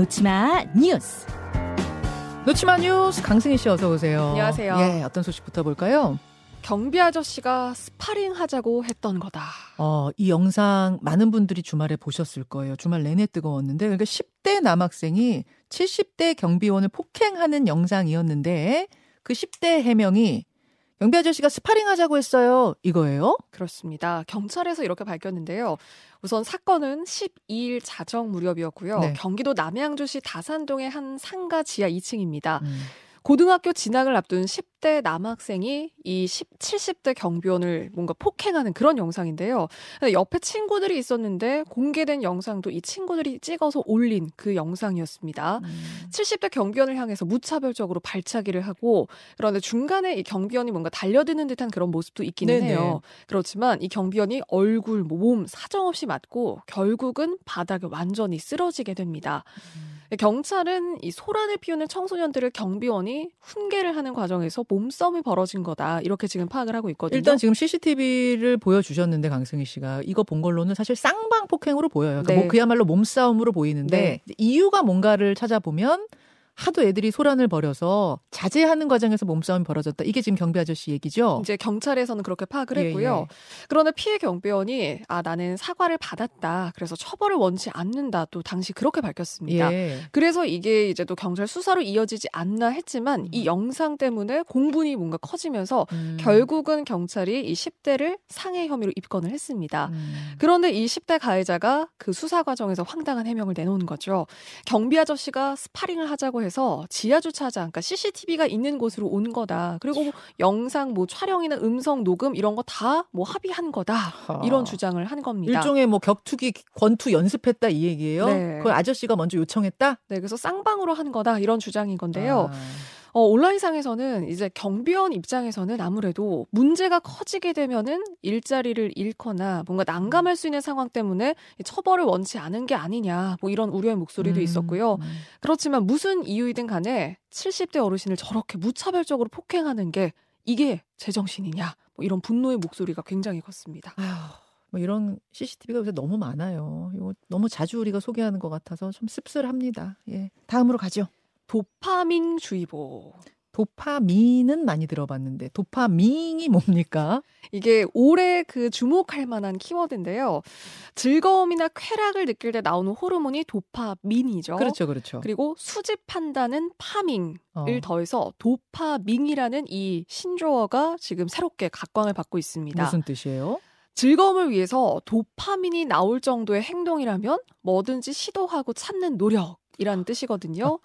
놓지마 뉴스. 놓지마 뉴스 강승희 씨 어서 오세요. 안녕하세요. 예, 어떤 소식부터 볼까요? 경비 아저씨가 스파링 하자고 했던 거다. 어, 이 영상 많은 분들이 주말에 보셨을 거예요. 주말 내내 뜨거웠는데 그러니까 10대 남학생이 70대 경비원을 폭행하는 영상이었는데 그 10대 해명이 경비 아저씨가 스파링 하자고 했어요. 이거예요? 그렇습니다. 경찰에서 이렇게 밝혔는데요. 우선 사건은 12일 자정 무렵이었고요. 네. 경기도 남양주시 다산동의 한 상가 지하 2층입니다. 음. 고등학교 진학을 앞둔 10대 남학생이 이 10, 70대 경비원을 뭔가 폭행하는 그런 영상인데요. 옆에 친구들이 있었는데 공개된 영상도 이 친구들이 찍어서 올린 그 영상이었습니다. 음. 70대 경비원을 향해서 무차별적으로 발차기를 하고 그런데 중간에 이 경비원이 뭔가 달려드는 듯한 그런 모습도 있기는 네네. 해요. 그렇지만 이 경비원이 얼굴, 몸 사정없이 맞고 결국은 바닥에 완전히 쓰러지게 됩니다. 음. 경찰은 이 소란을 피우는 청소년들을 경비원이 훈계를 하는 과정에서 몸싸움이 벌어진 거다 이렇게 지금 파악을 하고 있거든요. 일단 지금 CCTV를 보여주셨는데 강승희 씨가 이거 본 걸로는 사실 쌍방 폭행으로 보여요. 그러니까 네. 뭐 그야말로 몸싸움으로 보이는데 네. 이유가 뭔가를 찾아보면 하도 애들이 소란을 벌여서 자제하는 과정에서 몸싸움이 벌어졌다. 이게 지금 경비 아저씨 얘기죠. 이제 경찰에서는 그렇게 파악을 예, 했고요. 예. 그런데 피해 경비원이 아 나는 사과를 받았다. 그래서 처벌을 원치 않는다. 또 당시 그렇게 밝혔습니다. 예. 그래서 이게 이제 또 경찰 수사로 이어지지 않나 했지만 이 영상 때문에 공분이 뭔가 커지면서 음. 결국은 경찰이 이 10대를 상해 혐의로 입건을 했습니다. 음. 그런데 이 10대 가해자가 그 수사 과정에서 황당한 해명을 내놓은 거죠. 경비 아저씨가 스파링을 하자고 해서 지하 주차장, 그러니까 CCTV가 있는 곳으로 온 거다. 그리고 뭐 영상 뭐 촬영이나 음성 녹음 이런 거 다 뭐 합의한 거다. 하. 이런 주장을 한 겁니다. 일종의 뭐 격투기 권투 연습했다 이 얘기예요. 네. 그걸 아저씨가 먼저 요청했다. 네, 그래서 쌍방으로 한 거다 이런 주장인 건데요. 아. 어, 온라인상에서는 이제 경비원 입장에서는 아무래도 문제가 커지게 되면은 일자리를 잃거나 뭔가 난감할 수 있는 상황 때문에 이 처벌을 원치 않은 게 아니냐 뭐 이런 우려의 목소리도 음, 있었고요. 음. 그렇지만 무슨 이유이든 간에 70대 어르신을 저렇게 무차별적으로 폭행하는 게 이게 제정신이냐 뭐 이런 분노의 목소리가 굉장히 컸습니다. 아휴, 뭐 이런 CCTV가 요새 너무 많아요. 이거 너무 자주 우리가 소개하는 것 같아서 좀 씁쓸합니다. 예. 다음으로 가죠. 도파민 주의보. 도파민은 많이 들어봤는데 도파민이 뭡니까? 이게 올해 그 주목할 만한 키워드인데요. 즐거움이나 쾌락을 느낄 때 나오는 호르몬이 도파민이죠. 그렇죠, 그렇죠. 그리고 수집한다는 파밍을 어. 더해서 도파밍이라는 이 신조어가 지금 새롭게 각광을 받고 있습니다. 무슨 뜻이에요? 즐거움을 위해서 도파민이 나올 정도의 행동이라면 뭐든지 시도하고 찾는 노력 이라는 뜻이거든요.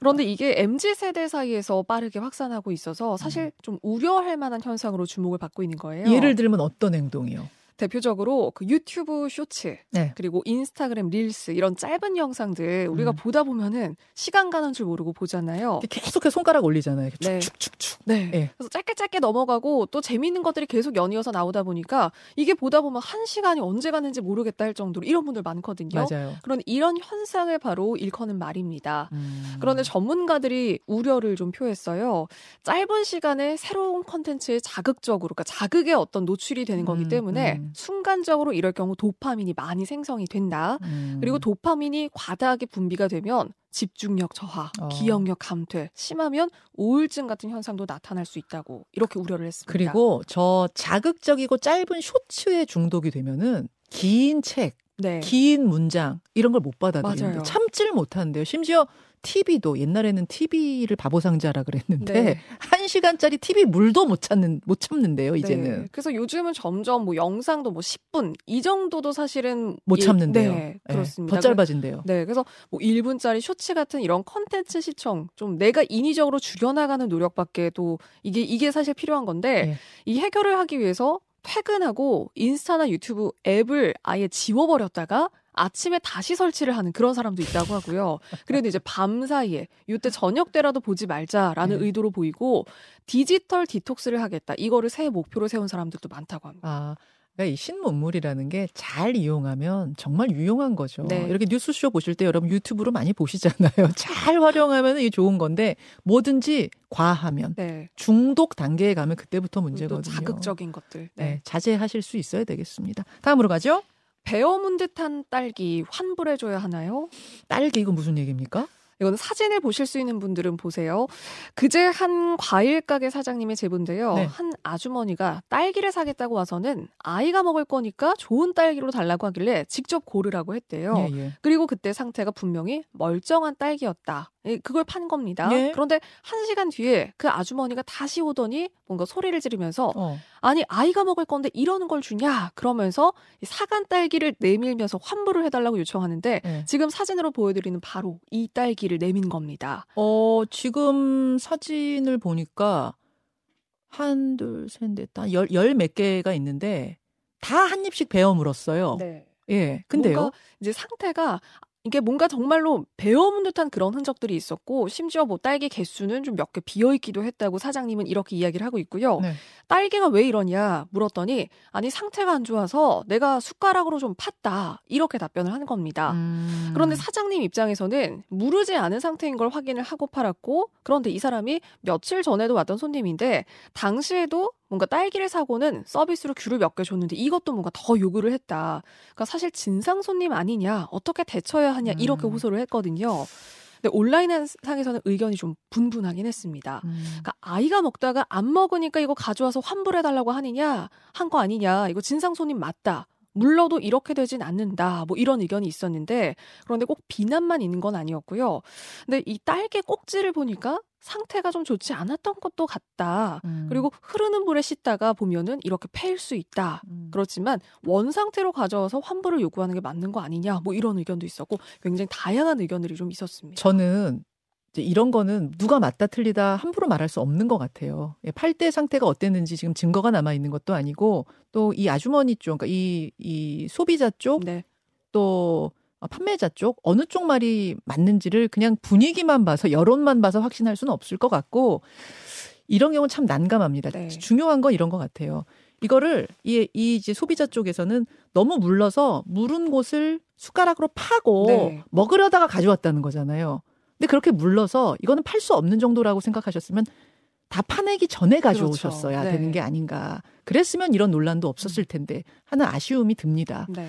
그런데 이게 MZ 세대 사이에서 빠르게 확산하고 있어서 사실 좀 우려할 만한 현상으로 주목을 받고 있는 거예요. 예를 들면 어떤 행동이요? 대표적으로 그 유튜브 쇼츠 네. 그리고 인스타그램 릴스 이런 짧은 영상들 우리가 음. 보다 보면은 시간 가는 줄 모르고 보잖아요. 계속해서 손가락 올리잖아요. 네. 축축축축. 네. 예. 그래서 짧게 짧게 넘어가고 또 재미있는 것들이 계속 연이어서 나오다 보니까 이게 보다 보면 한 시간이 언제 가는지 모르겠다 할 정도로 이런 분들 많거든요. 맞아요. 그런데 이런 현상을 바로 일컫는 말입니다. 음. 그런데 전문가들이 우려를 좀 표했어요. 짧은 시간에 새로운 컨텐츠에 자극적으로, 그러니까 자극의 어떤 노출이 되는 거기 음, 때문에 음. 순간적으로 이럴 경우 도파민이 많이 생성이 된다. 음. 그리고 도파민이 과다하게 분비가 되면 집중력 저하, 어. 기억력 감퇴, 심하면 우울증 같은 현상도 나타날 수 있다고 이렇게 우려를 했습니다. 그리고 저 자극적이고 짧은 쇼츠에 중독이 되면은 긴 책, 네. 긴 문장 이런 걸 못 받아들이는데. 참지를 못하는데요. 심지어 TV도 옛날에는 TV를 바보 상자라 그랬는데 네. 한 시간짜리 TV 물도 못 찾는 못 참는데요. 이제는 네. 그래서 요즘은 점점 뭐 영상도 뭐 10분 이 정도도 사실은 못 예- 참는데요. 네, 예, 그렇습니다. 더 짧아진대요. 네, 그래서 뭐 1분짜리 쇼츠 같은 이런 컨텐츠 시청 좀 내가 인위적으로 줄여나가는 노력밖에 또 이게 이게 사실 필요한 건데 네. 이 해결을 하기 위해서 퇴근하고 인스타나 유튜브 앱을 아예 지워버렸다가 아침에 다시 설치를 하는 그런 사람도 있다고 하고요. 그래도 이제 밤 사이에 이때 저녁 때라도 보지 말자라는 네. 의도로 보이고 디지털 디톡스를 하겠다. 이거를 새해 목표로 세운 사람들도 많다고 합니다. 아, 그러니까 이 신문물이라는 게 잘 이용하면 정말 유용한 거죠. 네. 이렇게 뉴스쇼 보실 때 여러분 유튜브로 많이 보시잖아요. 잘 활용하면 이게 좋은 건데 뭐든지 과하면 네. 중독 단계에 가면 그때부터 또 문제거든요. 자극적인 것들. 네, 네. 자제하실 수 있어야 되겠습니다. 다음으로 가죠. 베어문 듯한 딸기 환불해줘야 하나요? 딸기 이거 무슨 얘기입니까? 이거는 사진을 보실 수 있는 분들은 보세요. 그제 한 과일 가게 사장님의 제보인데요. 네. 한 아주머니가 딸기를 사겠다고 와서는 아이가 먹을 거니까 좋은 딸기로 달라고 하길래 직접 고르라고 했대요. 예, 예. 그리고 그때 상태가 분명히 멀쩡한 딸기였다. 예, 그걸 판 겁니다. 예. 그런데 한 시간 뒤에 그 아주머니가 다시 오더니 뭔가 소리를 지르면서 어. 아니 아이가 먹을 건데 이러는 걸 주냐 그러면서 이 사간 딸기를 내밀면서 환불을 해달라고 요청하는데 예. 지금 사진으로 보여드리는 바로 이 딸기를 내민 겁니다. 어, 지금 사진을 보니까 한, 둘, 셋, 넷, 다 열, 열 몇 개가 있는데 다 한 입씩 베어 물었어요. 네. 예. 근데요. 뭔가 이제 상태가 이게 뭔가 정말로 베어문 듯한 그런 흔적들이 있었고 심지어 뭐 딸기 개수는 좀 몇 개 비어 있기도 했다고 사장님은 이렇게 이야기를 하고 있고요. 네. 딸기가 왜 이러냐 물었더니 아니 상태가 안 좋아서 내가 숟가락으로 좀 팠다 이렇게 답변을 하는 겁니다. 음. 그런데 사장님 입장에서는 무르지 않은 상태인 걸 확인을 하고 팔았고 그런데 이 사람이 며칠 전에도 왔던 손님인데 당시에도 뭔가 딸기를 사고는 서비스로 귤을 몇 개 줬는데 이것도 뭔가 더 요구를 했다. 그러니까 사실 진상 손님 아니냐 어떻게 대처해야 하냐 이렇게 음. 호소를 했거든요. 근데 온라인 상에서는 의견이 좀 분분하긴 했습니다. 음. 그러니까 아이가 먹다가 안 먹으니까 이거 가져와서 환불해 달라고 하느냐 한 거 아니냐 이거 진상 손님 맞다. 물러도 이렇게 되진 않는다. 뭐 이런 의견이 있었는데 그런데 꼭 비난만 있는 건 아니었고요. 근데 이 딸기 꼭지를 보니까 상태가 좀 좋지 않았던 것도 같다. 음. 그리고 흐르는 물에 씻다가 보면은 이렇게 패일 수 있다. 음. 그렇지만 원 상태로 가져와서 환불을 요구하는 게 맞는 거 아니냐. 뭐 이런 의견도 있었고 굉장히 다양한 의견들이 좀 있었습니다. 저는 이제 이런 거는 누가 맞다 틀리다 함부로 말할 수 없는 것 같아요. 예, 팔때 상태가 어땠는지 지금 증거가 남아 있는 것도 아니고 또 이 아주머니 쪽, 그러니까 이, 이 소비자 쪽, 네. 또 어, 판매자 쪽 어느 쪽 말이 맞는지를 그냥 분위기만 봐서 여론만 봐서 확신할 수는 없을 것 같고 이런 경우는 참 난감합니다. 네. 중요한 건 이런 것 같아요. 이거를 이, 이 이제 소비자 쪽에서는 너무 물러서 물은 곳을 숟가락으로 파고 네. 먹으려다가 가져왔다는 거잖아요. 근데 그렇게 물러서 이거는 팔 수 없는 정도라고 생각하셨으면 다 파내기 전에 가져오셨어야 그렇죠. 네. 되는 게 아닌가. 그랬으면 이런 논란도 없었을 텐데 하는 아쉬움이 듭니다. 네.